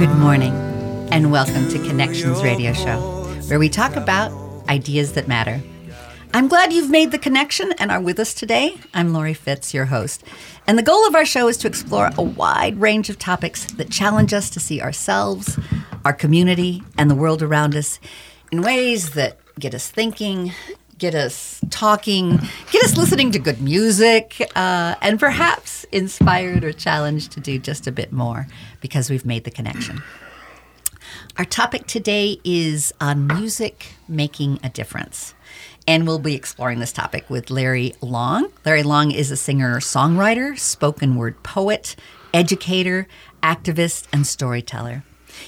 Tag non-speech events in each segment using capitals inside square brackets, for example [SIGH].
Good morning, and welcome to Connections Radio Show, where we talk about ideas that matter. I'm glad you've made the connection and are with us today. I'm Laurie Fitz, your host. And the goal of our show is to explore a wide range of topics that challenge us to see ourselves, our community, and the world around us in ways that get us thinking, get us talking, get us listening to good music, uh, and perhaps inspired or challenged to do just a bit more because we've made the connection. Our topic today is on music making a difference. And we'll be exploring this topic with Larry Long. Larry Long is a singer songwriter, spoken word poet, educator, activist, and storyteller.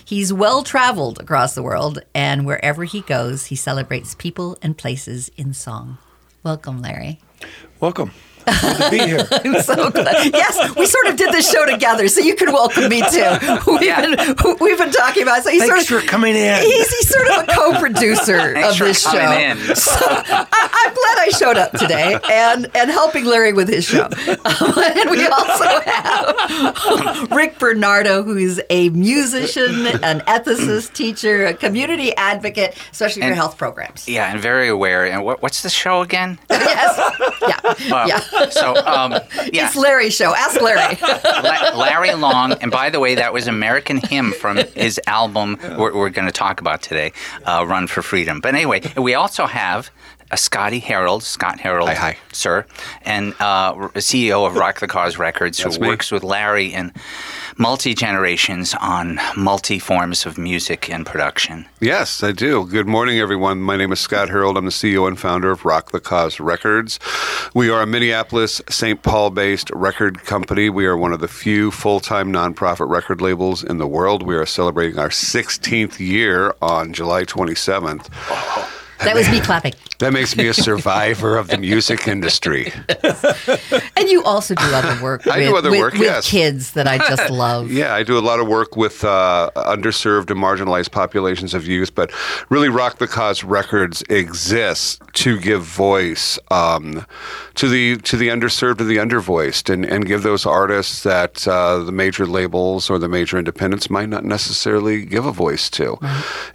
He's well traveled across the world, and wherever he goes, he celebrates people and places in song. Welcome, Larry. Welcome. Good to be here. [LAUGHS] I'm so glad. Yes, we sort of did this show together, so you can welcome me too. [LAUGHS] We've been we've been talking about. So he's Thanks sort of for coming in. He's, he's sort of a co-producer [LAUGHS] Thanks of this show. in. So I, I'm glad I showed up today and and helping Larry with his show. Um, and we also have Rick Bernardo, who is a musician, an ethicist, teacher, a community advocate, especially for health programs. Yeah, and very aware. And what, what's the show again? Yes. Yeah. Um, yeah. So, um, yeah, It's Larry's show. Ask Larry. La- Larry Long. And by the way, that was American Hymn from his album we're, we're going to talk about today, uh, Run for Freedom. But anyway, we also have Scotty Herold, Scott Herold, Hi, hi. sir, and uh, CEO of Rock the Cause Records, who me. works with Larry and multi generations on multi forms of music and production. Yes, I do. Good morning, everyone. My name is Scott Herold. I'm the CEO and founder of Rock the Cause Records. We are a Minneapolis, St. Paul based record company. We are one of the few full time nonprofit record labels in the world. We are celebrating our 16th year on July 27th. That was me clapping. That makes me a survivor of the music industry. [LAUGHS] And you also do other work. I with, do other with- work, with yes. kids that I just [LAUGHS] love. Yeah, I do a lot of work with uh, underserved and marginalized populations of youth, but really, Rock the Cause Records exists to give voice um, to the to the underserved and the undervoiced, and, and give those artists that uh, the major labels or the major independents might not necessarily give a voice to.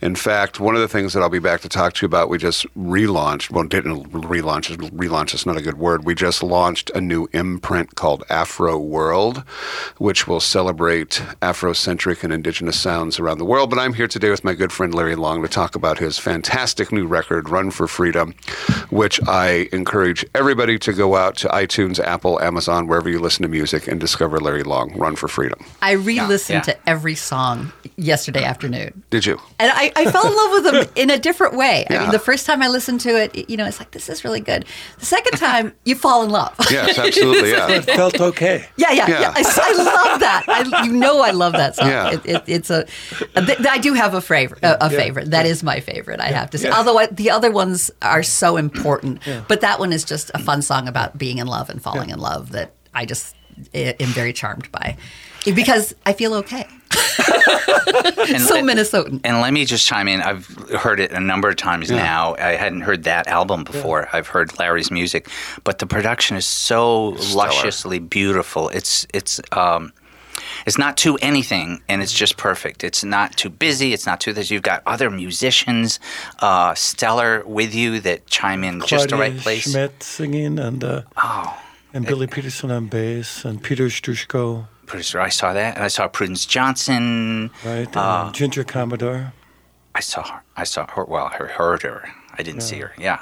In fact, one of the things that I'll be back to talk to you about, we just relaunched. Well, didn't relaunch. Relaunch is not a good word. We just launched a new imprint called Afro World, which will celebrate Afrocentric and indigenous sounds around the world. But I'm here today with my good friend Larry Long to talk about his fantastic new record, Run for Freedom, which I encourage everybody to go out to iTunes, Apple, Amazon, wherever you listen to music, and discover Larry Long, Run for Freedom. I re-listened Yeah. to every song yesterday afternoon. Did you? And I, I fell in love with them [LAUGHS] in a different way. I mean, the first time I listened to it, you know, it's like, this is really good. The second [LAUGHS] time, you fall in love. Yes, [LAUGHS] absolutely. Yeah. It felt okay. Yeah, yeah, Yeah. yeah. I, I love that. I, you know, I love that song. Yeah. It, it, it's a. th- I do have a favorite. A, a favorite. That is my favorite. I have to say. Although I, the other ones are so important, but that one is just a fun song about being in love and falling in love that I just am very charmed by, because I feel okay. [LAUGHS] And So let- Minnesotan. And let me just chime in. I've heard it a number of times now. I hadn't heard that album before. I've heard Larry's music, but the production is so lusciously beautiful. It's it's um, it's not too anything, and it's just perfect. It's not too busy. It's not too this. You've got other musicians, uh, stellar with you that chime in just the right place. Schmidt singing and uh, Oh, and Billy Peterson on bass and Peter Ostroushko, producer, I saw that, and I saw Prudence Johnson. right? Uh, and Ginger Commodore. I saw her. I saw her. Well, I heard her. I didn't see her. Yeah.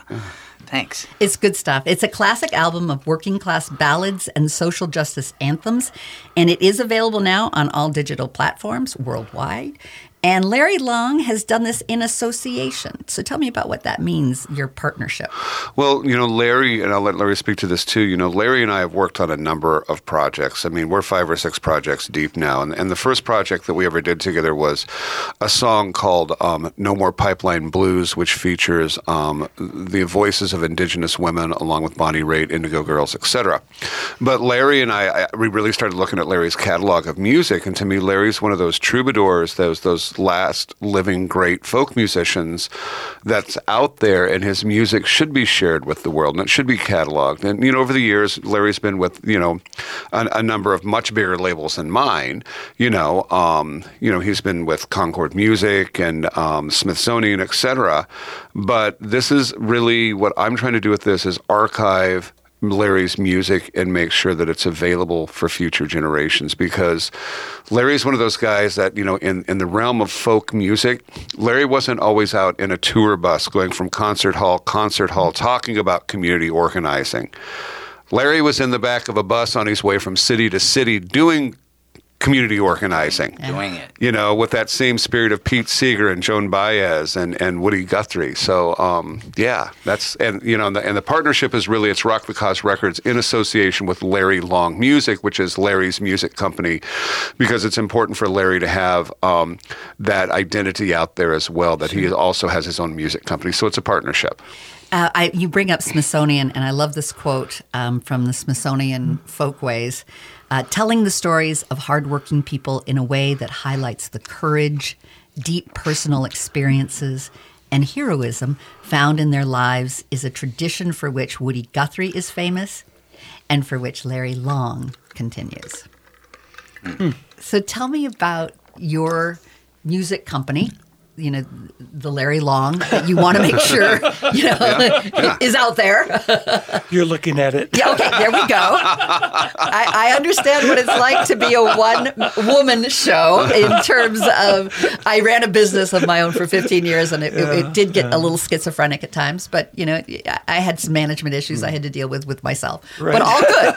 Thanks. It's good stuff. It's a classic album of working class ballads and social justice anthems, and it is available now on all digital platforms worldwide. And Larry Long has done this in association. So tell me about what that means, your partnership. Well, you know, Larry, and I'll let Larry speak to this too. You know, Larry and I have worked on a number of projects. I mean, we're five or six projects deep now. And, and the first project that we ever did together was a song called um, No More Pipeline Blues, which features um, the voices of indigenous women along with Bonnie Raitt, Indigo Girls, etc. But Larry and I, I, we really started looking at Larry's catalog of music. And to me, Larry's one of those troubadours, those, those last living great folk musicians that's out there, and his music should be shared with the world and it should be cataloged. And you know, over the years, Larry's been with you know a, a number of much bigger labels than mine. You know, um, you know, he's been with Concord Music and um, Smithsonian, etc. But this is really what I'm trying to do with this is archive Larry's music and make sure that it's available for future generations because Larry's one of those guys that, you know, in, in the realm of folk music, Larry wasn't always out in a tour bus going from concert hall, concert hall, talking about community organizing. Larry was in the back of a bus on his way from city to city doing community organizing. Doing it. You know, with that same spirit of Pete Seeger and Joan Baez and, and Woody Guthrie. So, um, yeah, that's, and, you know, and the, and the partnership is really, it's Rock the Cause Records in association with Larry Long Music, which is Larry's music company, because it's important for Larry to have um, that identity out there as well, that he also has his own music company. So it's a partnership. Uh, I, you bring up Smithsonian, and I love this quote um, from the Smithsonian Folkways uh, telling the stories of hardworking people in a way that highlights the courage, deep personal experiences, and heroism found in their lives is a tradition for which Woody Guthrie is famous and for which Larry Long continues. So tell me about your music company you know the Larry Long that you want to make [LAUGHS] sure you know yeah, yeah. is out there. You're looking at it. Yeah. Okay. There we go. I, I understand what it's like to be a one woman show in terms of I ran a business of my own for 15 years and it, yeah, it, it did get a little schizophrenic at times, but you know I had some management issues I had to deal with with myself, right. but all good.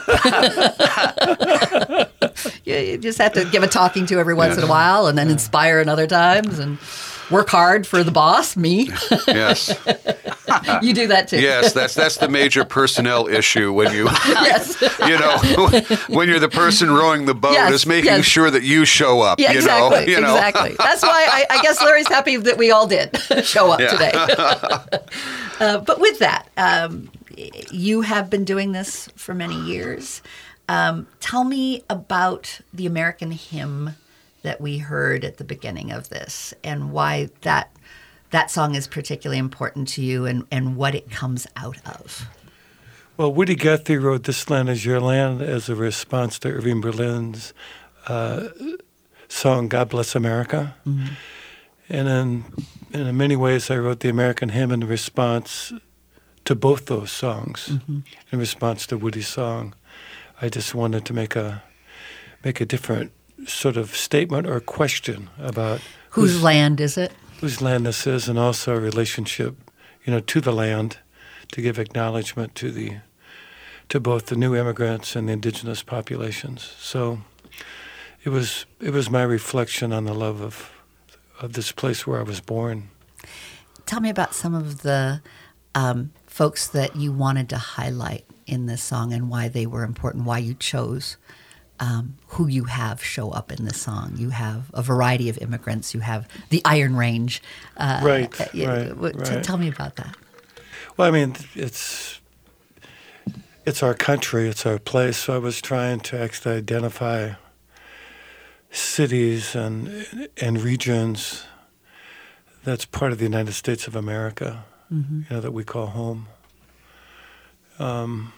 [LAUGHS] you, you, just have to give a talking to every once in a while and then inspire in other times and work hard for the boss, me. [LAUGHS] Yes. [LAUGHS] you do that too. Yes, that's that's the major personnel issue when you [LAUGHS] yes. you know when you're the person rowing the boat yes, is making yes. sure that you show up. Yeah, you exactly. Know, you know? Exactly. That's why I, I, guess Larry's happy that we all did show up yeah. today. uh, but with that, um, you have been doing this for many years. Um, tell me about the American hymn that we heard at the beginning of this and why that that song is particularly important to you and, and what it comes out of. Well, Woody Guthrie wrote This Land Is Your Land as a response to Irving Berlin's uh, song God Bless America. Mm-hmm. And in, in many ways, I wrote the American hymn in response to both those songs, mm-hmm. in response to Woody's song. I just wanted to make a make a different sort of statement or question about whose, whose land is it? Whose land this is, and also a relationship, you know, to the land, to give acknowledgement to the to both the new immigrants and the indigenous populations. So it was it was my reflection on the love of of this place where I was born. Tell me about some of the um, folks that you wanted to highlight in this song and why they were important, why you chose um, who you have show up in this song. You have a variety of immigrants. You have the Iron Range. Uh, right, uh, right, right. Tell me about that. Well, I mean, it's it's our country, it's our place. So I was trying to actually identify cities and and regions that's part of the United States of America, mm-hmm. you know, that we call home. Um,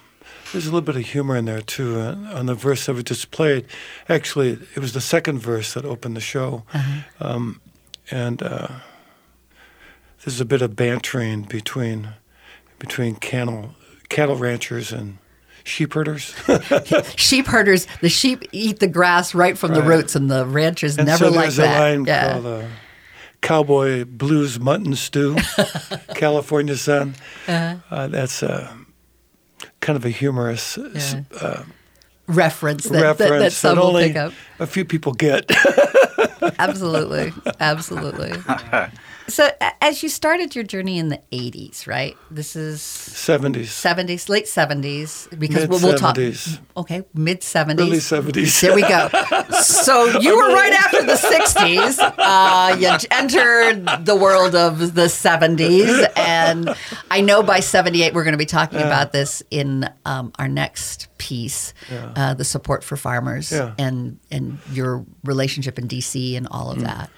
there's a little bit of humor in there too. Uh, on the verse that we just played, actually, it was the second verse that opened the show, uh-huh. um, and uh, there's a bit of bantering between between cattle cattle ranchers and sheep herders. [LAUGHS] sheep herders. The sheep eat the grass right from right. the roots, and the ranchers and never so like there's that. line yeah. called uh, "Cowboy Blues Mutton Stew," [LAUGHS] California Sun. Uh-huh. Uh, that's uh, kind of a humorous yeah. uh, reference that, reference that, that some that will only pick up. a few people get. [LAUGHS] Absolutely. Absolutely. [LAUGHS] So, as you started your journey in the 80s, right? This is 70s, 70s, late 70s, because we'll, we'll talk. Okay, mid 70s. early 70s. There we go. So [LAUGHS] you were right after the 60s. Uh, you entered the world of the 70s. And I know by 78, we're going to be talking about this in um, our next piece uh, the support for farmers Yeah. and, and your relationship in DC and all of Mm. that.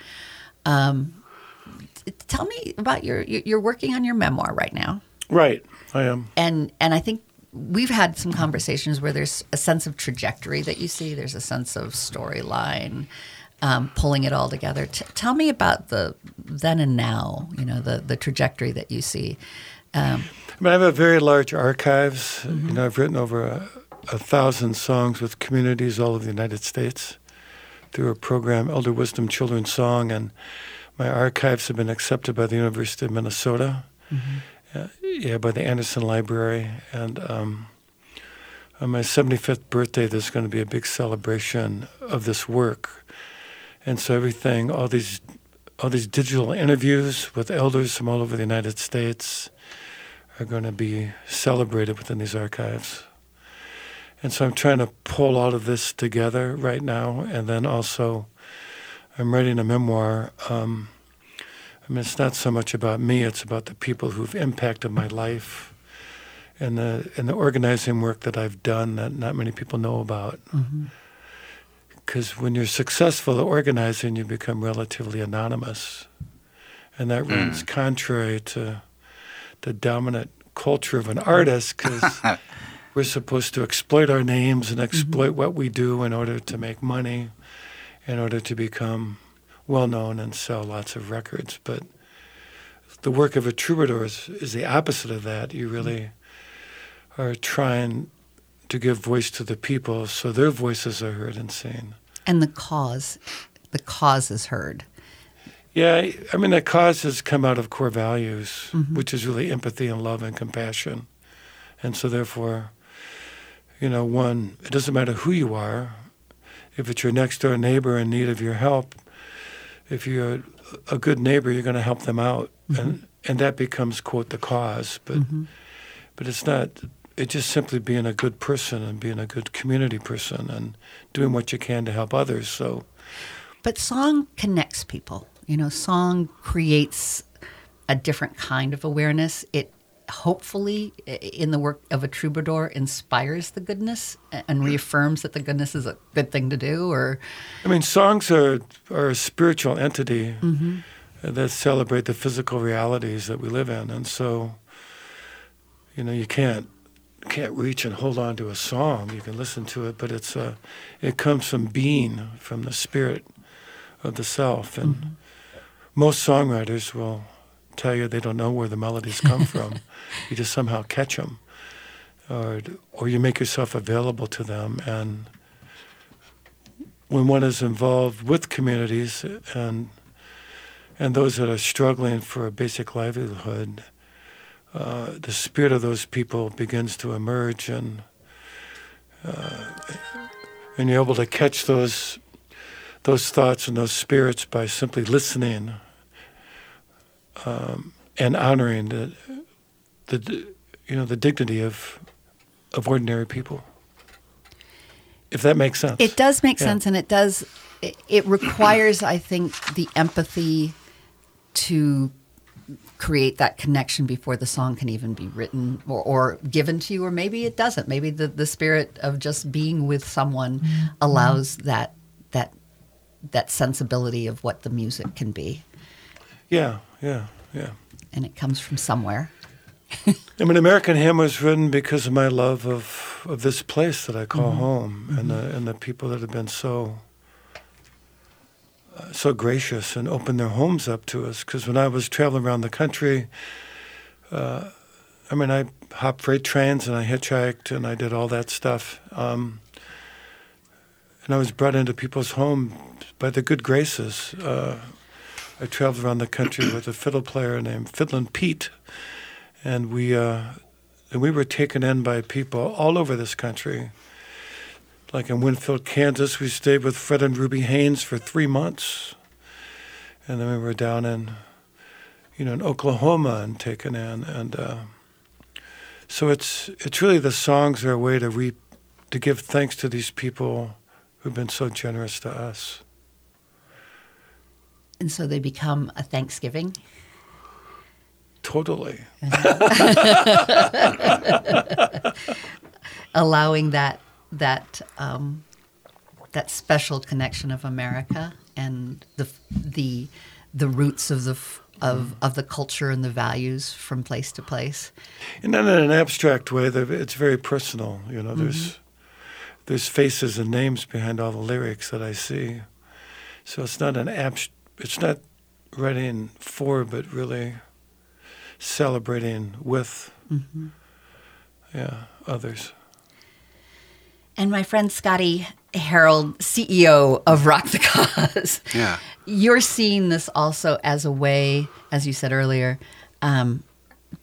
Um, tell me about your, you're working on your memoir right now Right, I am. and and I think we've had some conversations where there's a sense of trajectory that you see. There's a sense of storyline, um, pulling it all together. T- tell me about the then and now. You know the the trajectory that you see. Um, I mean, I have a very large archives. You know, I've written over a, a thousand songs with communities all over the United States through a program, Elder Wisdom Children's Song, and my archives have been accepted by the University of Minnesota, uh, yeah, by the Anderson Library, and um, on my 75th birthday, there's going to be a big celebration of this work, and so everything, all these, all these digital interviews with elders from all over the United States are going to be celebrated within these archives. And so I'm trying to pull all of this together right now. And then also, I'm writing a memoir. Um, I mean, it's not so much about me, it's about the people who've impacted my life and the, and the organizing work that I've done that not many people know about. Mm-hmm. Because when you're successful at organizing, you become relatively anonymous. And that hmm. runs contrary to the dominant culture of an artist because [LAUGHS] we're supposed to exploit our names and mm-hmm. exploit what we do in order to make money, in order to become well known and sell lots of records. But the work of a troubadour is, is the opposite of that. You really are trying to give voice to the people so their voices are heard and seen. and the cause, the cause is heard. Yeah, I- I mean, the cause has come out of core values, mm-hmm. which is really empathy and love and compassion. And so, therefore, you know, one, it doesn't matter who you are. If it's your next door neighbor in need of your help, if you're a good neighbor, you're going to help them out. And, mm-hmm. and that becomes, quote, the cause. But, mm-hmm. but it's not, it's just simply being a good person and being a good community person and doing what you can to help others. So, But song connects people. You know, song creates a different kind of awareness. It hopefully, in the work of a troubadour, inspires the goodness and reaffirms that the goodness is a good thing to do. Or I mean, songs are are a spiritual entity mm-hmm. that celebrate the physical realities that we live in, and so you know you can't can't reach and hold on to a song. You can listen to it, but it's a it comes from being, from the spirit of the self, and mm-hmm. most songwriters will tell you they don't know where the melodies come from. [LAUGHS] You just somehow catch them, or or you make yourself available to them. And when one is involved with communities and and those that are struggling for a basic livelihood, uh, the spirit of those people begins to emerge, and uh, and you're able to catch those those thoughts and those spirits by simply listening um, and honoring the the you know the dignity of of ordinary people. If that makes sense. it does make Yeah. sense, and it does. It, it requires, I think, the empathy to create that connection before the song can even be written or, or given to you, or maybe it doesn't. Maybe the, the spirit of just being with someone allows that that that sensibility of what the music can be, Yeah, yeah, yeah. and it comes from somewhere. [LAUGHS] I mean, American Hymn was written because of my love of, of this place that I call home, and the and the people that have been so uh, so gracious and opened their homes up to us. Because when I was traveling around the country, uh, I mean, I hopped freight trains and I hitchhiked and I did all that stuff, um, and I was brought into people's homes by the good graces. Uh, I traveled around the country with a fiddle player named Fiddlin' Pete and we uh, and we were taken in by people all over this country like in Winfield, Kansas, we stayed with Fred and Ruby Haynes for three months, and then we were down in, you know, in Oklahoma and taken in, and uh, so it's it's really the songs are a way to re, to give thanks to these people who've been so generous to us. And so they become a Thanksgiving. Totally. [LAUGHS] allowing that that um, that special connection of America and the the the roots of the of of the culture and the values from place to place. And then in an abstract way, it's very personal. You know, there's there's faces and names behind all the lyrics that I see. So it's not an abs- It's not writing for, but really celebrating with. Yeah, others. And my friend Scotty Herold, CEO of Rock the Cause, Yeah. you're seeing this also as a way, as you said earlier, um,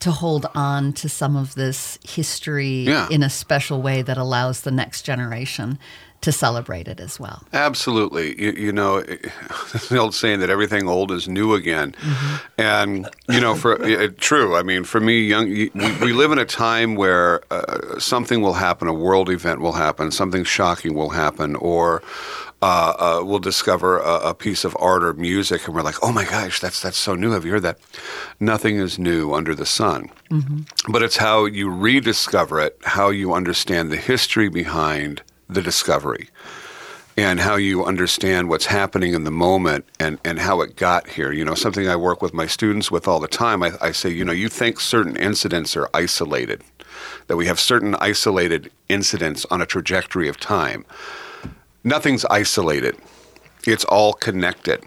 to hold on to some of this history Yeah. in a special way that allows the next generation to celebrate it as well. Absolutely. You, you know, [LAUGHS] the old saying that everything old is new again. And, you know, for yeah, true. I mean, for me, young, we, we live in a time where uh, something will happen, a world event will happen, something shocking will happen, or uh, uh, we'll discover a, a piece of art or music and we're like, oh my gosh, that's, that's so new. Have you heard that? Nothing is new under the sun. But it's how you rediscover it, how you understand the history behind the discovery and how you understand what's happening in the moment and, and how it got here. You know, something I work with my students with all the time. I, I say, you know, you think certain incidents are isolated, that we have certain isolated incidents on a trajectory of time. Nothing's isolated, it's all connected.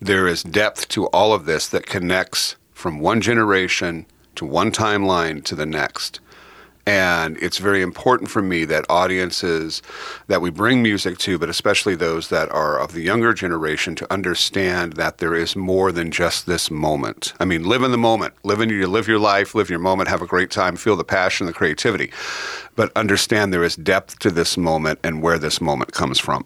There is depth to all of this that connects from one generation to one timeline to the next. And it's very important for me that audiences that we bring music to, but especially those that are of the younger generation, to understand that there is more than just this moment. I mean, live in the moment, live in you live your life, live your moment, have a great time, feel the passion, the creativity, but understand there is depth to this moment and where this moment comes from.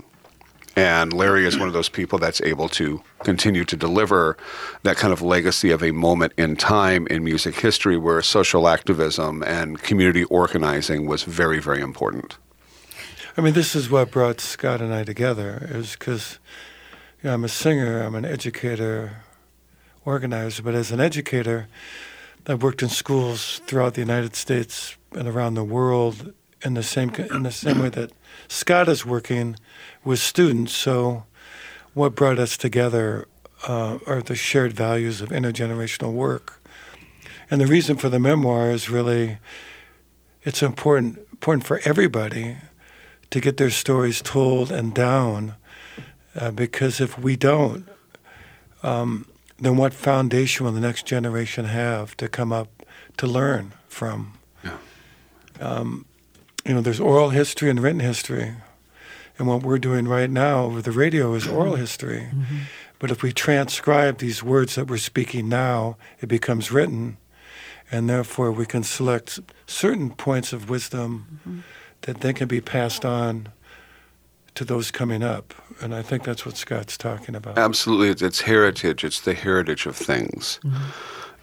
And Larry is one of those people that's able to continue to deliver that kind of legacy of a moment in time in music history where social activism and community organizing was very, very important. I mean, this is what brought Scott and I together. Is because you know, I'm a singer, I'm an educator, organizer, but as an educator, I've worked in schools throughout the United States and around the world in the same in the same way that Scott is working with students. So, what brought us together uh, are the shared values of intergenerational work, and the reason for the memoir is really it's important important for everybody to get their stories told and down, uh, because if we don't, um, then what foundation will the next generation have to come up to learn from? Um, you know, there's oral history and written history, and what we're doing right now with the radio is oral mm-hmm. history. Mm-hmm. But if we transcribe these words that we're speaking now, it becomes written, and therefore we can select certain points of wisdom mm-hmm. that then can be passed on to those coming up. And I think that's what Scott's talking about. Absolutely, it's, it's heritage. It's the heritage of things.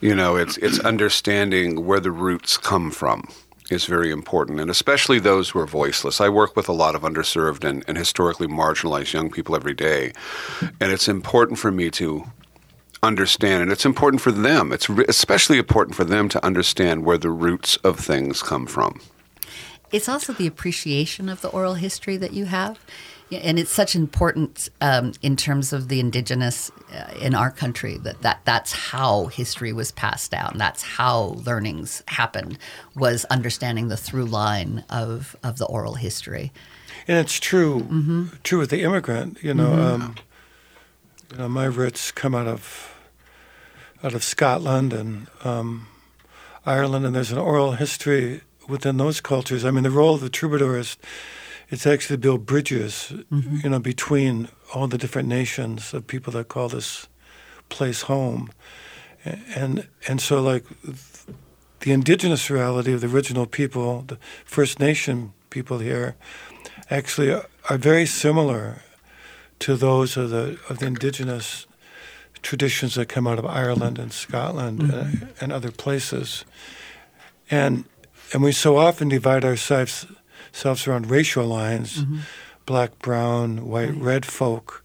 You know, it's it's understanding where the roots come from is very important, and especially those who are voiceless. I work with a lot of underserved and, and historically marginalized young people every day, and it's important for me to understand, and it's important for them. It's re- especially important for them to understand where the roots of things come from. It's also the appreciation of the oral history that you have. And it's such important um, in terms of the indigenous uh, in our country that, that that's how history was passed down. That's how learnings happened, was understanding the through line of, of the oral history. And it's true, true with the immigrant. You know, um, you know, my roots come out of out of Scotland and um, Ireland, and there's an oral history within those cultures. I mean, the role of the troubadour is it's actually to build bridges, mm-hmm. you know, between all the different nations of people that call this place home, and and so like the indigenous reality of the original people, the First Nation people here, actually are, are very similar to those of the of the indigenous traditions that come out of Ireland and Scotland and, and other places, and and we so often divide ourselves selves around racial lines, mm-hmm. black, brown, white, red folk,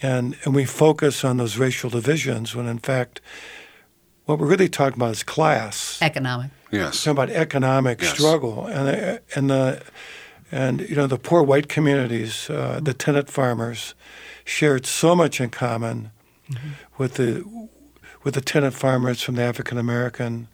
and and we focus on those racial divisions when in fact what we're really talking about is class. Economic. Yes. talking about economic Yes. struggle. And the, and the and you know the poor white communities, uh, mm-hmm. the tenant farmers, shared so much in common mm-hmm. with the with the tenant farmers from the African American,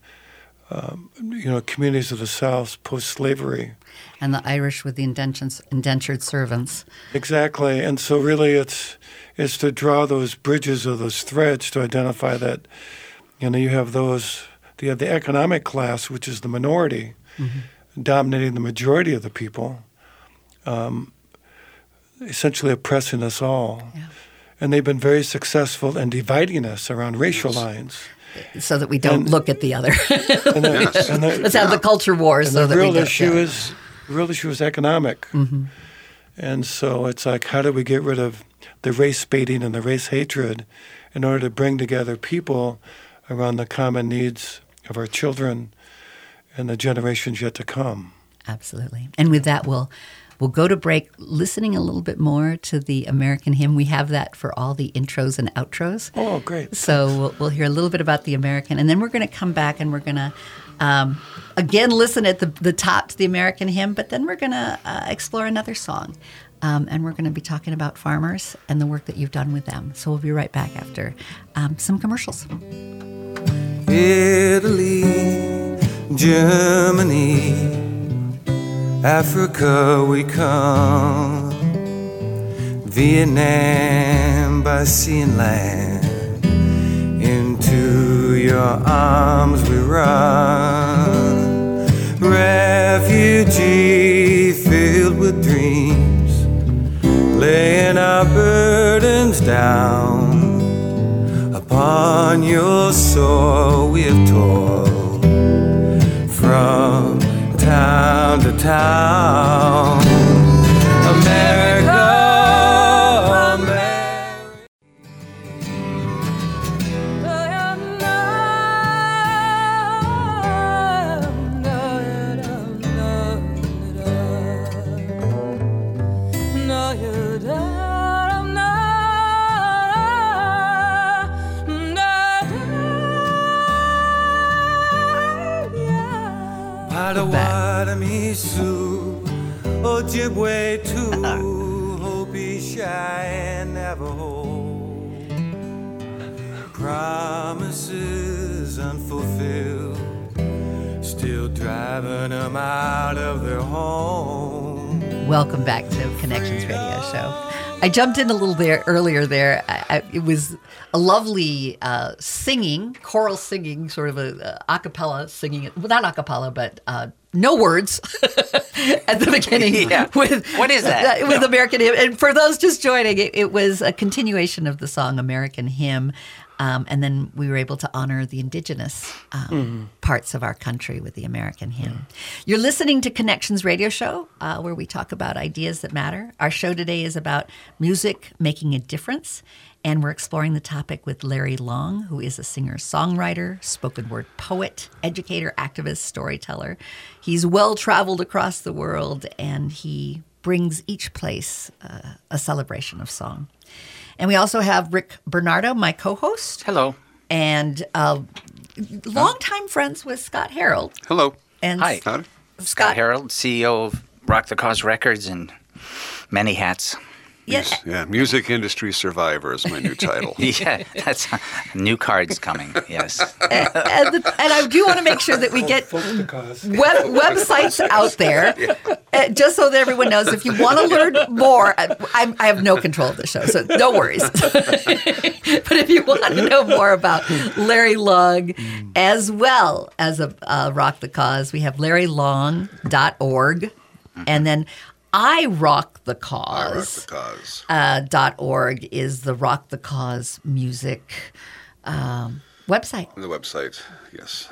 um, you know, communities of the South post slavery. And the Irish with the indentured servants. Exactly, and so really, it's it's to draw those bridges or those threads to identify that, you know, you have those, you have the economic class, which is the minority, dominating the majority of the people, um, essentially oppressing us all, Yeah. and they've been very successful in dividing us around racial lines. So that we don't And- look at the other. [LAUGHS] And the, the- Let's have the culture wars and so the real issue yeah. Mm-hmm. is the real issue is economic. And so it's like, how do we get rid of the race baiting and the race hatred in order to bring together people around the common needs of our children and the generations yet to come? Absolutely. And with that, we'll we'll go to break, listening a little bit more to the American hymn. We have that for all the intros and outros. Oh, great. So we'll, we'll hear a little bit about the American, and then we're going to come back and we're going to um, again listen at the the top to the American hymn, but then we're going to uh, explore another song, um, and we're going to be talking about farmers and the work that you've done with them. So we'll be right back after um, some commercials. Italy, Germany, Africa we come, Vietnam by sea and land, into your arms we run, refugee filled with dreams, laying our burdens down. Upon your soul we have toiled to town. Jumped in a little bit earlier there. I, I, it was a lovely uh, singing, choral singing, sort of a, a cappella singing. Well, not a cappella, but uh, no words [LAUGHS] at the beginning. [LAUGHS] Yeah. With What is that? With No. American Hymn. And for those just joining, it, it was a continuation of the song American Hymn. Um, and then we were able to honor the indigenous um, parts of our country with the American hymn. You're listening to Connections Radio Show, uh, where we talk about ideas that matter. Our show today is about music making a difference, and we're exploring the topic with Larry Long, who is a singer songwriter, spoken word poet, educator, activist, storyteller. He's well traveled across the world, and he brings each place uh, a celebration of song. And we also have Rick Bernardo, my co-host, Hello. and uh, longtime friends with Scott Herold. Hello. And Hi. Howdy. Scott Herold, CEO of Rock the Cause Records and many hats. Yeah, Mus- yeah, music industry survivor is my new [LAUGHS] title. [LAUGHS] Yeah, that's new cards coming. Yes. [LAUGHS] and, the, and I do want to make sure that we get Folk the cause. web, websites out there, uh, just so that everyone knows. If you want to learn more, I, I'm, I have no control of the show, so no worries. but if you want to know more about Larry Long, as well as a uh, Rock the Cause, we have LarryLong.org, and then I Rock the Cause the cause. uh, dot org is the Rock the Cause music um, website. the website, yes.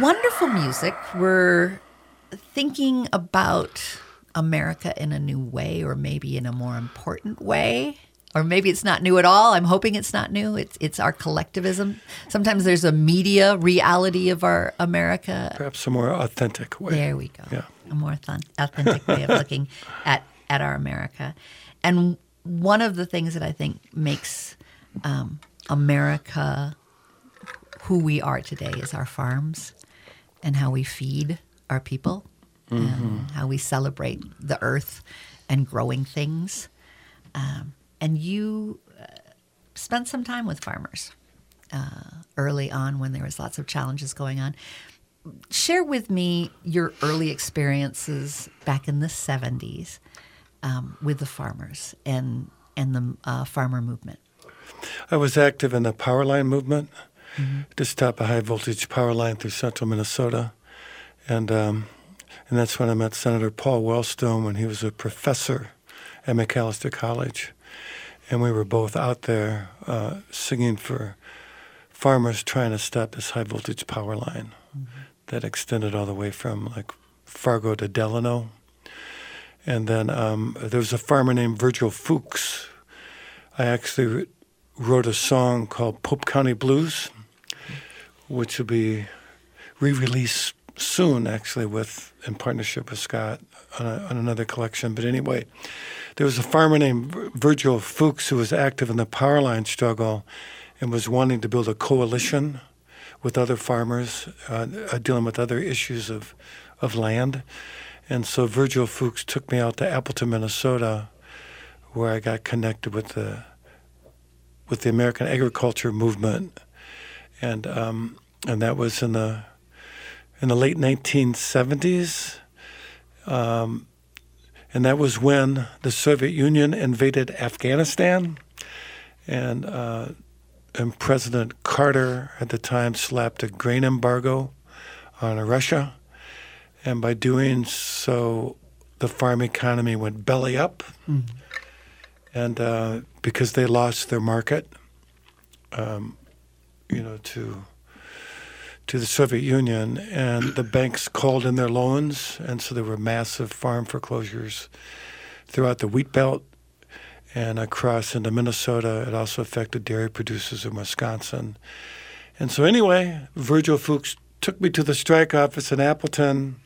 Wonderful music. We're thinking about America in a new way, or maybe in a more important way. Or maybe it's not new at all. I'm hoping it's not new. It's it's our collectivism. Sometimes there's a media reality of our America. Perhaps a more authentic way. There we go. Yeah. A more authentic way of looking [LAUGHS] at, at our America. And one of the things that I think makes um, America who we are today is our farms and how we feed our people and how we celebrate the earth and growing things. Um, and you uh, spent some time with farmers uh, early on when there was lots of challenges going on share with me your early experiences back in the 70s um, with the farmers and and the uh, farmer movement. I was active in the power line movement to stop a high voltage power line through central Minnesota. And, um, and that's when I met Senator Paul Wellstone when he was a professor at Macalester College. And we were both out there uh, singing for farmers trying to stop this high voltage power line that extended all the way from like Fargo to Delano. And then um, there was a farmer named Virgil Fuchs. I actually wrote a song called Pope County Blues, which will be re-released soon, actually, with in partnership with Scott on, a, on another collection. But anyway, there was a farmer named Virgil Fuchs who was active in the power line struggle and was wanting to build a coalition with other farmers uh, uh, dealing with other issues of, of land. And so Virgil Fuchs took me out to Appleton, Minnesota, where I got connected with the with the American agriculture movement, and um, and that was in the in the late 1970s, um, and that was when the Soviet Union invaded Afghanistan, and uh, and President Carter at the time slapped a grain embargo on Russia, and by doing so, the farm economy went belly up. And uh, because they lost their market, um, you know, to to the Soviet Union, and the banks called in their loans, and so there were massive farm foreclosures throughout the wheat belt and across into Minnesota. It also affected dairy producers in Wisconsin, and so anyway, Virgil Fuchs took me to the strike office in Appleton.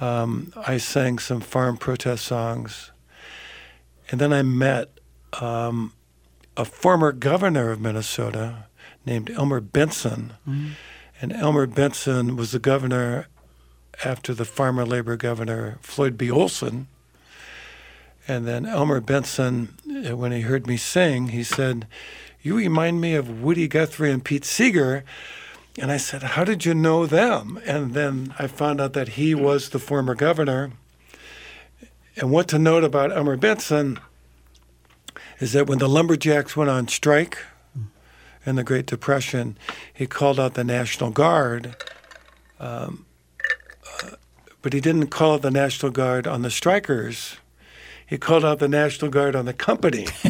Um, I sang some farm protest songs. And then I met um, a former governor of Minnesota named Elmer Benson. And Elmer Benson was the governor after the farmer labor governor Floyd B. Olson. And then Elmer Benson, uh, when he heard me sing, he said, You remind me of Woody Guthrie and Pete Seeger. And I said, How did you know them? And then I found out that he was the former governor. And what to note about Elmer Benson is that when the lumberjacks went on strike in the Great Depression, he called out the National Guard. Um, uh, but he didn't call out the National Guard on the strikers. He called out the National Guard on the company. [LAUGHS]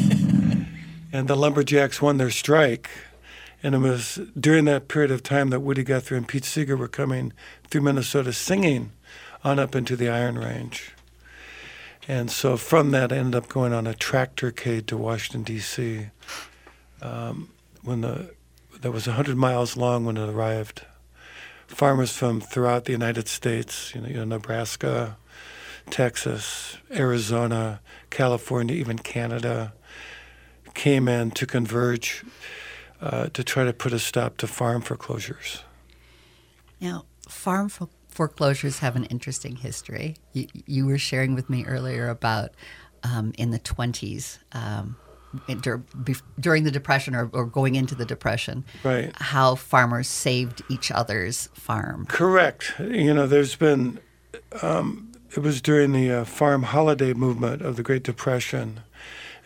and the lumberjacks won their strike. And it was during that period of time that Woody Guthrie and Pete Seeger were coming through Minnesota singing on up into the Iron Range. And so from that, I ended up going on a tractorcade to Washington, D.C. Um, when the that was 100 miles long when it arrived. Farmers from throughout the United States, you know, you know Nebraska, Texas, Arizona, California, even Canada, came in to converge uh, to try to put a stop to farm foreclosures. Now, farm fo- foreclosures have an interesting history. You, you were sharing with me earlier about um, in the 20s, um, dur- during the Depression or, or going into the Depression, Right. how farmers saved each other's farm. Correct. You know, there's been, um, it was during the uh, farm holiday movement of the Great Depression,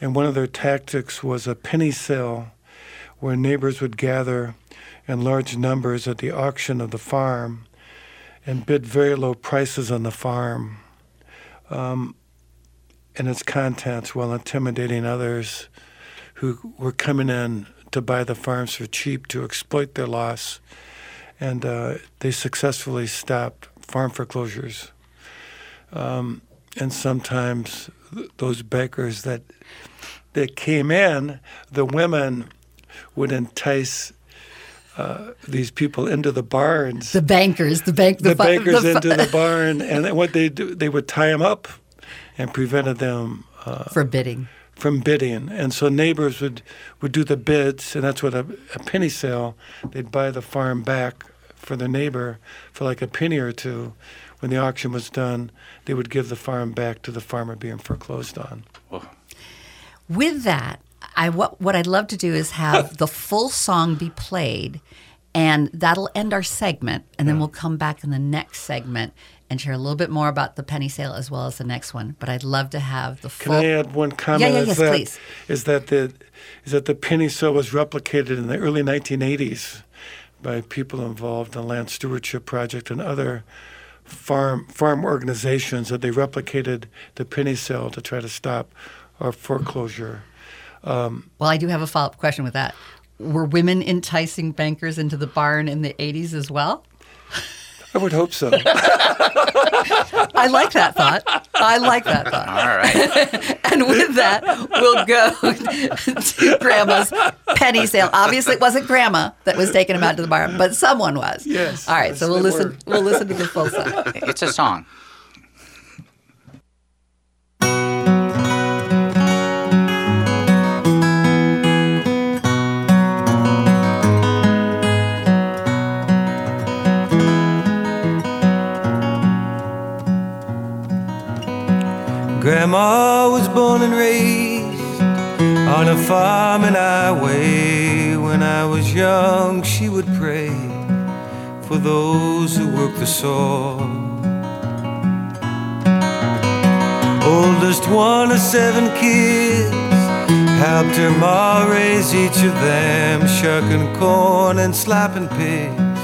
and one of their tactics was a penny sale where neighbors would gather in large numbers at the auction of the farm and bid very low prices on the farm um, and its contents while intimidating others who were coming in to buy the farms for cheap to exploit their loss and uh, they successfully stopped farm foreclosures. Um, and sometimes th- those bakers that that came in, the women would entice uh, these people into the barns. The bankers, the bank, the, the fu- the into the barn, and what they do, they would tie them up and prevented them uh, forbidding. From bidding. And so neighbors would, would do the bids, and that's what a, a penny sale. They'd buy the farm back for the neighbor for like a penny or two. When the auction was done, they would give the farm back to the farmer being foreclosed on. With that, I what what I'd love to do is have [LAUGHS] the full song be played, and that'll end our segment, and then we'll come back in the next segment and share a little bit more about the penny sale as well as the next one. But I'd love to have the full. Can. I add one comment? Yeah, yeah, is yes, that, please. Is that the is that the penny sale was replicated in the early 1980s by people involved in the land stewardship project and other farm farm organizations that they replicated the penny sale to try to stop our foreclosure. Um, well, I do have a follow up question with that. Were women enticing bankers into the barn in the 80s as well? [LAUGHS] I would hope so. I like that thought. I like that thought. All right. [LAUGHS] And with that, we'll go to Grandma's penny sale. Obviously, it wasn't Grandma that was taking him out to the barn, but someone was. Yes, All right, yes, so we'll listen. were. We'll listen to the full song. It's a song. Grandma was born and raised on a farm in Iowa. When I was young, she would pray for those who work the soil. Oldest one of seven kids helped her ma raise each of them, shucking corn and slapping pigs,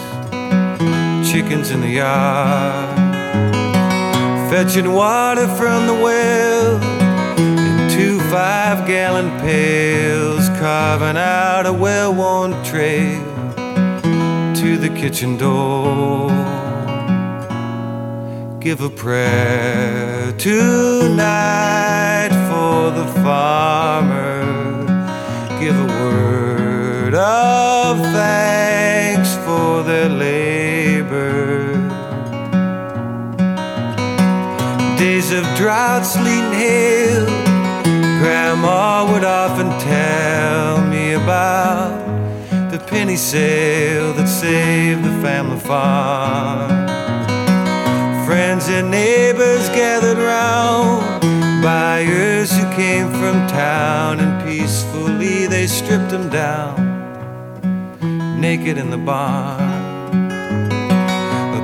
chickens in the yard fetching water from the well in two five gallon pails, carving out a well worn trail to the kitchen door. Give a prayer tonight for the farmer. Give a word of thanks for their labor. Days of drought, sleet, and hail. Grandma would often tell me about the penny sale that saved the family farm. Friends and neighbors gathered round, buyers who came from town, and peacefully they stripped them down, naked in the barn.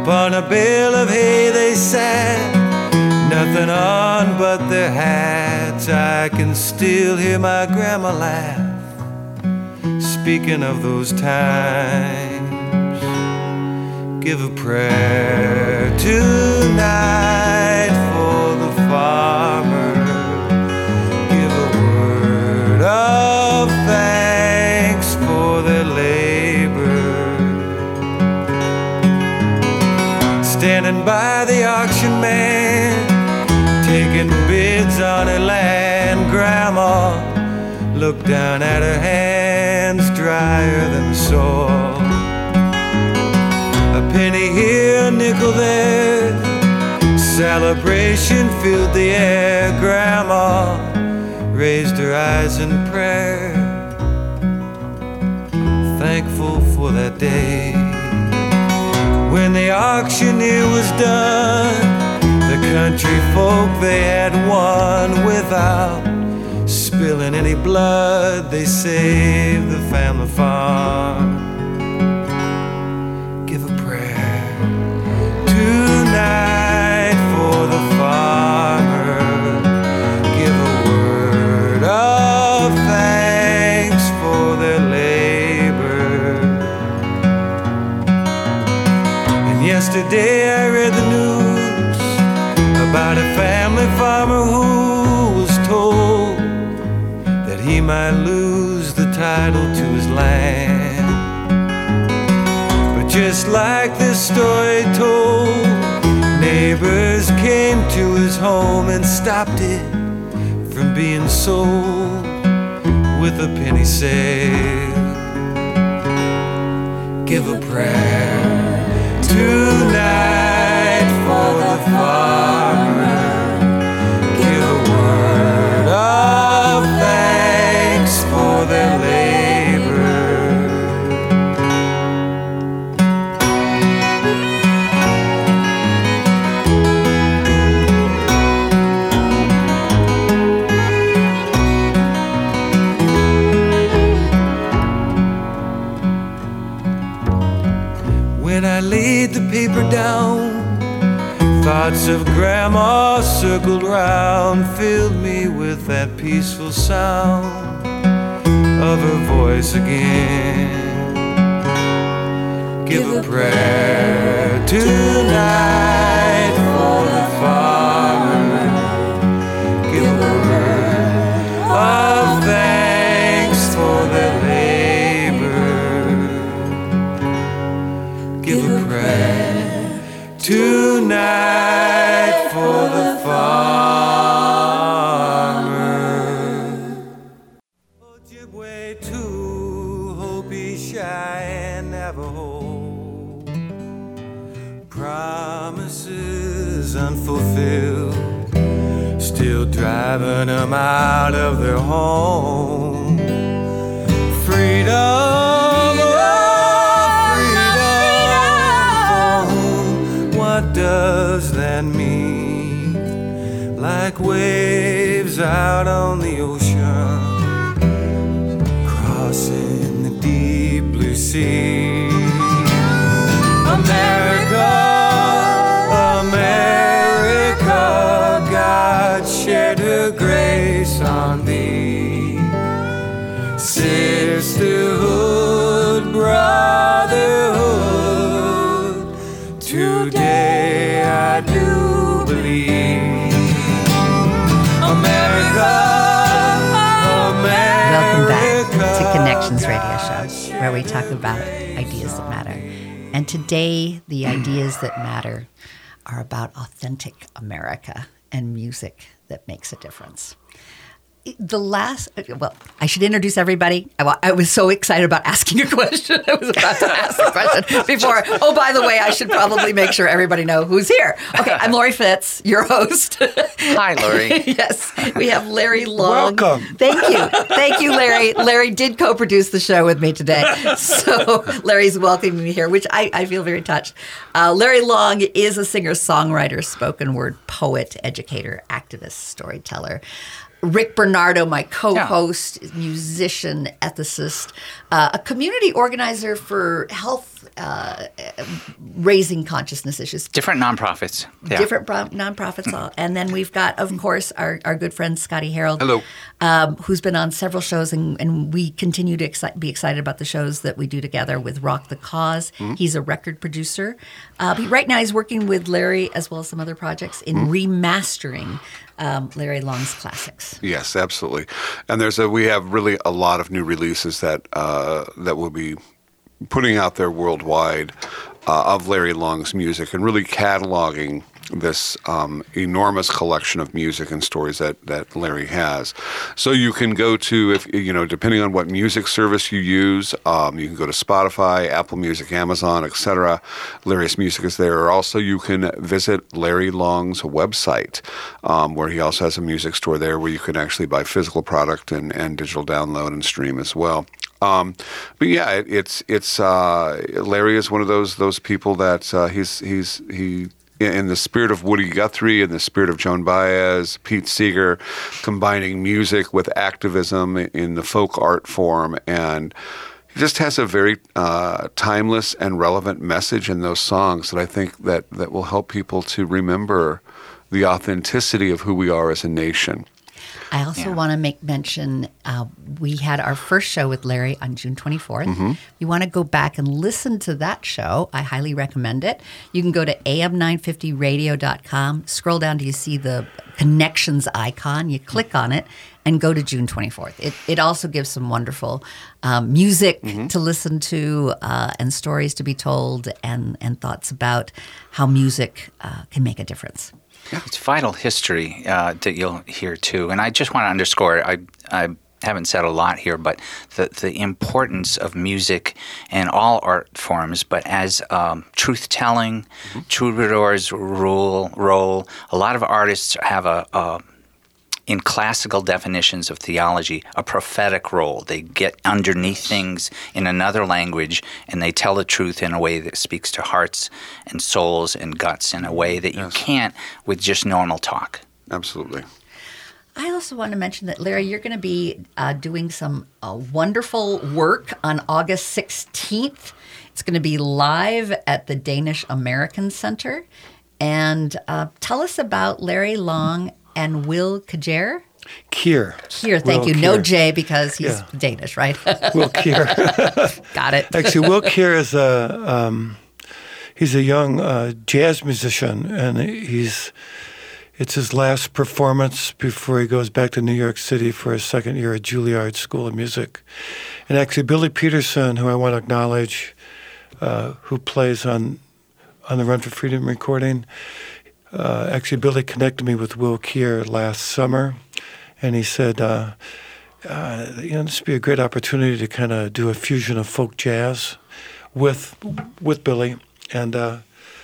Upon a bale of hay they sat, nothing on but their hats. I can still hear my grandma laugh, speaking of those times. Give a prayer tonight for the farmer. Give a word of thanks for their labor standing by the auction man, taking bids on her land. Grandma looked down at her hands, drier than soil. A penny here, a nickel there. Celebration filled the air. Grandma raised her eyes in prayer, thankful for that day. When the auctioneer was done, the country folk they had won without spilling any blood. They saved the family farm. Give a prayer tonight for the farmer. Give a word of thanks for their labor. And yesterday about a family farmer who was told that he might lose the title to his land. But just like this story told, neighbors came to his home and stopped it from being sold with a penny sale. Give a prayer tonight for the farmer. Paper down, thoughts of Grandma circled round, filled me with that peaceful sound of her voice again. Give a prayer tonight for the farmer. Tonight for the farmer. Ojibwe too, Hopi, Cheyenne, Navajo. Promises unfulfilled, still driving them out of their home. Freedom, Like waves out on the ocean, crossing the deep blue sea. Where we talk about ideas that matter. And today, the ideas that matter are about authentic America and music that makes a difference. The last, well, I should introduce everybody. I, I was so excited about asking a [LAUGHS] question. I was about to ask the question [LAUGHS] before. Oh, by the way, I should probably make sure everybody know who's here. Okay, I'm Laurie Fitz, your host. Hi, Laurie. [LAUGHS] yes, we have Larry Long. Welcome. Thank you. Thank you, Larry. Larry did co produce the show with me today. So Larry's welcoming me here, which I, I feel very touched. Uh, Larry Long is a singer songwriter, spoken word poet, educator, activist, storyteller. Rick Bernardo, my co host, musician, ethicist, uh, a community organizer for health. Uh, raising consciousness issues Different nonprofits. Yeah. different pro- nonprofits. all. And then we've got, of course, our, our good friend Scotty Herold. Hello. Um, who's been on several shows, and, and we continue to exci- be excited about the shows that we do together with Rock the Cause He's a record producer. Uh, he, right now, he's working with Larry as well as some other projects in remastering um, Larry Long's classics. Yes, absolutely. And there's a we have really a lot of new releases that uh, that we'll be putting out there worldwide uh, of Larry Long's music and really cataloging this um, enormous collection of music and stories that, that Larry has. So you can go to if you know depending on what music service you use, um, you can go to Spotify, Apple Music, Amazon, etc. Larry's music is there. Also you can visit Larry Long's website, um, where he also has a music store there where you can actually buy physical product and, and digital download and stream as well. Um, but yeah, it, it's it's uh, Larry is one of those those people that uh, he's he's he in the spirit of Woody Guthrie, in the spirit of Joan Baez, Pete Seeger, combining music with activism in the folk art form, and he just has a very uh, timeless and relevant message in those songs that I think that that will help people to remember the authenticity of who we are as a nation. I also Yeah. want to make mention uh, we had our first show with Larry on June 24th. Mm-hmm. You want to go back and listen to that show. I highly recommend it. You can go to am950radio.com, scroll down till you see the connections icon, you click on it, and go to June 24th. It, it also gives some wonderful um, music Mm-hmm. to listen to uh, and stories to be told and, and thoughts about how music uh, can make a difference. It's vital history uh, that you'll hear too, and I just want to underscore. I I haven't said a lot here, but the the importance of music and all art forms, but as um, truth telling, troubadours rule role. A lot of artists have a. a in classical definitions of theology, a prophetic role. They get underneath things in another language and they tell the truth in a way that speaks to hearts and souls and guts in a way that you can't with just normal talk. Absolutely. I also want to mention that, Larry, you're going to be uh, doing some uh, wonderful work on August 16th. It's going to be live at the Danish American Center. And uh, tell us about Larry Long and Will Kajer. Kier. Here, thank Will you. No J because he's Yeah. Danish, right? [LAUGHS] Will Kier. [LAUGHS] Got it. Actually, Will Kier is a um, he's a young uh, jazz musician, and he's it's his last performance before he goes back to New York City for his second year at Juilliard School of Music. And actually, Billy Peterson, who I want to acknowledge, uh, who plays on on the Run for Freedom recording. Uh, actually, Billy connected me with Will Kier last summer, and he said, uh, uh, "You know, this would be a great opportunity to kind of do a fusion of folk jazz with with Billy." And uh,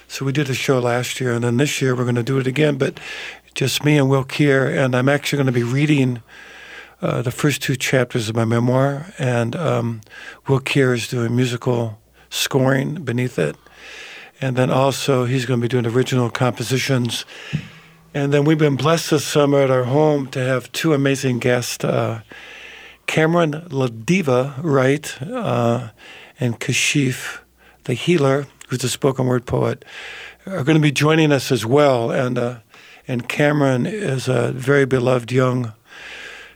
so we did a show last year, and then this year we're going to do it again, but just me and Will Kier. And I'm actually going to be reading uh, the first two chapters of my memoir, and um, Will Kier is doing musical scoring beneath it. And then also, he's going to be doing original compositions. And then we've been blessed this summer at our home to have two amazing guests uh, Cameron Ladiva Wright uh, and Kashif, the healer, who's a spoken word poet, are going to be joining us as well. And, uh, and Cameron is a very beloved young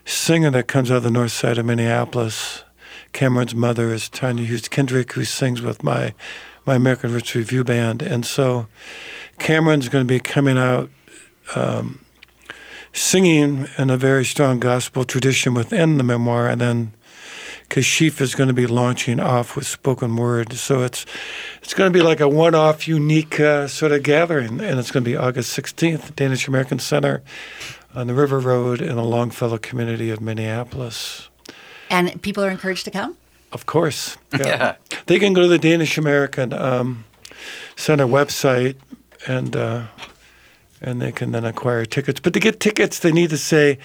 singer that comes out of the north side of Minneapolis. Cameron's mother is Tanya Hughes Kendrick, who sings with my my American Roots Review band, and so Cameron's going to be coming out um, singing in a very strong gospel tradition within the memoir, and then Kashif is going to be launching off with spoken word. So it's it's going to be like a one-off, unique uh, sort of gathering, and it's going to be August 16th, Danish American Center on the River Road in the Longfellow community of Minneapolis. And people are encouraged to come? Of course. Yeah. Yeah. They can go to the Danish American um, Center website and uh, and they can then acquire tickets. But to get tickets, they need to say,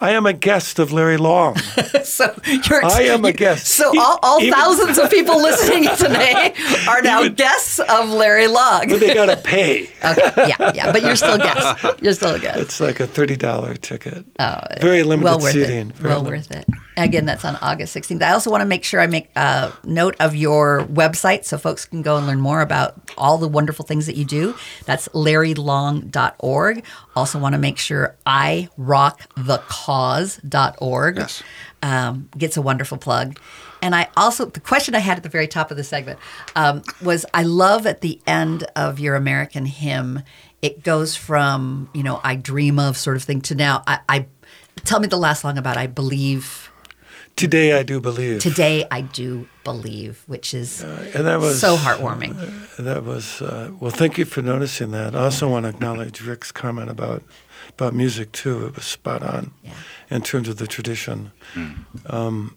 I am a guest of Larry Long. [LAUGHS] So you're I am a guest. So E- all, all even- thousands of people [LAUGHS] listening today are now Even- guests of Larry Long. but they got to pay. [LAUGHS] Okay, yeah, yeah, but you're still guests. You're still a guest. It's like a $30 ticket. Oh, Very limited well worth seating. It. Well worth it. Again, that's on August 16th. I also want to make sure I make a note of your website so folks can go and learn more about all the wonderful things that you do. That's larrylong.org. Also want to make sure I rockthecause.org. Yes. Um, gets a wonderful plug. And I also, the question I had at the very top of the segment um, was I love at the end of your American hymn, it goes from, you know, I dream of sort of thing to now, I, I tell me the last line about I believe. Today I do believe. Today I do believe, which is and that was so heartwarming. That was uh, well. Thank you for noticing that. I also want to acknowledge Rick's comment about about music too. It was spot on Yeah. in terms of the tradition. Um,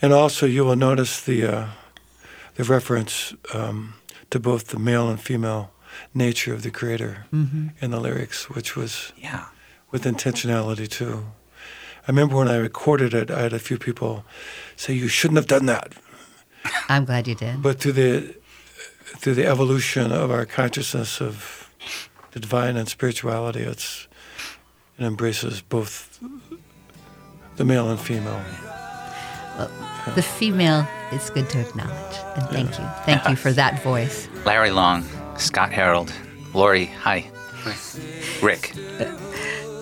and also, you will notice the uh, the reference um, to both the male and female nature of the creator in the lyrics, which was Yeah. with intentionality too. I remember when I recorded it, I had a few people say, "You shouldn't have done that." I'm glad you did. But through the through the evolution of our consciousness of the divine and spirituality, it's it embraces both the male and female. the female is good to acknowledge. And thank you. Thank you for that voice. Larry Long, Scott Herold, Laurie, hi. Rick.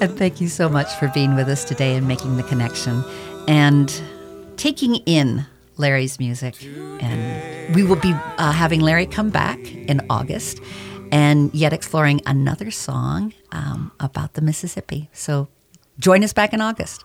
And thank you so much for being with us today and making the connection and taking in Larry's music. And we will be uh, having Larry come back in August and yet exploring another song um, about the Mississippi. So join us back in August.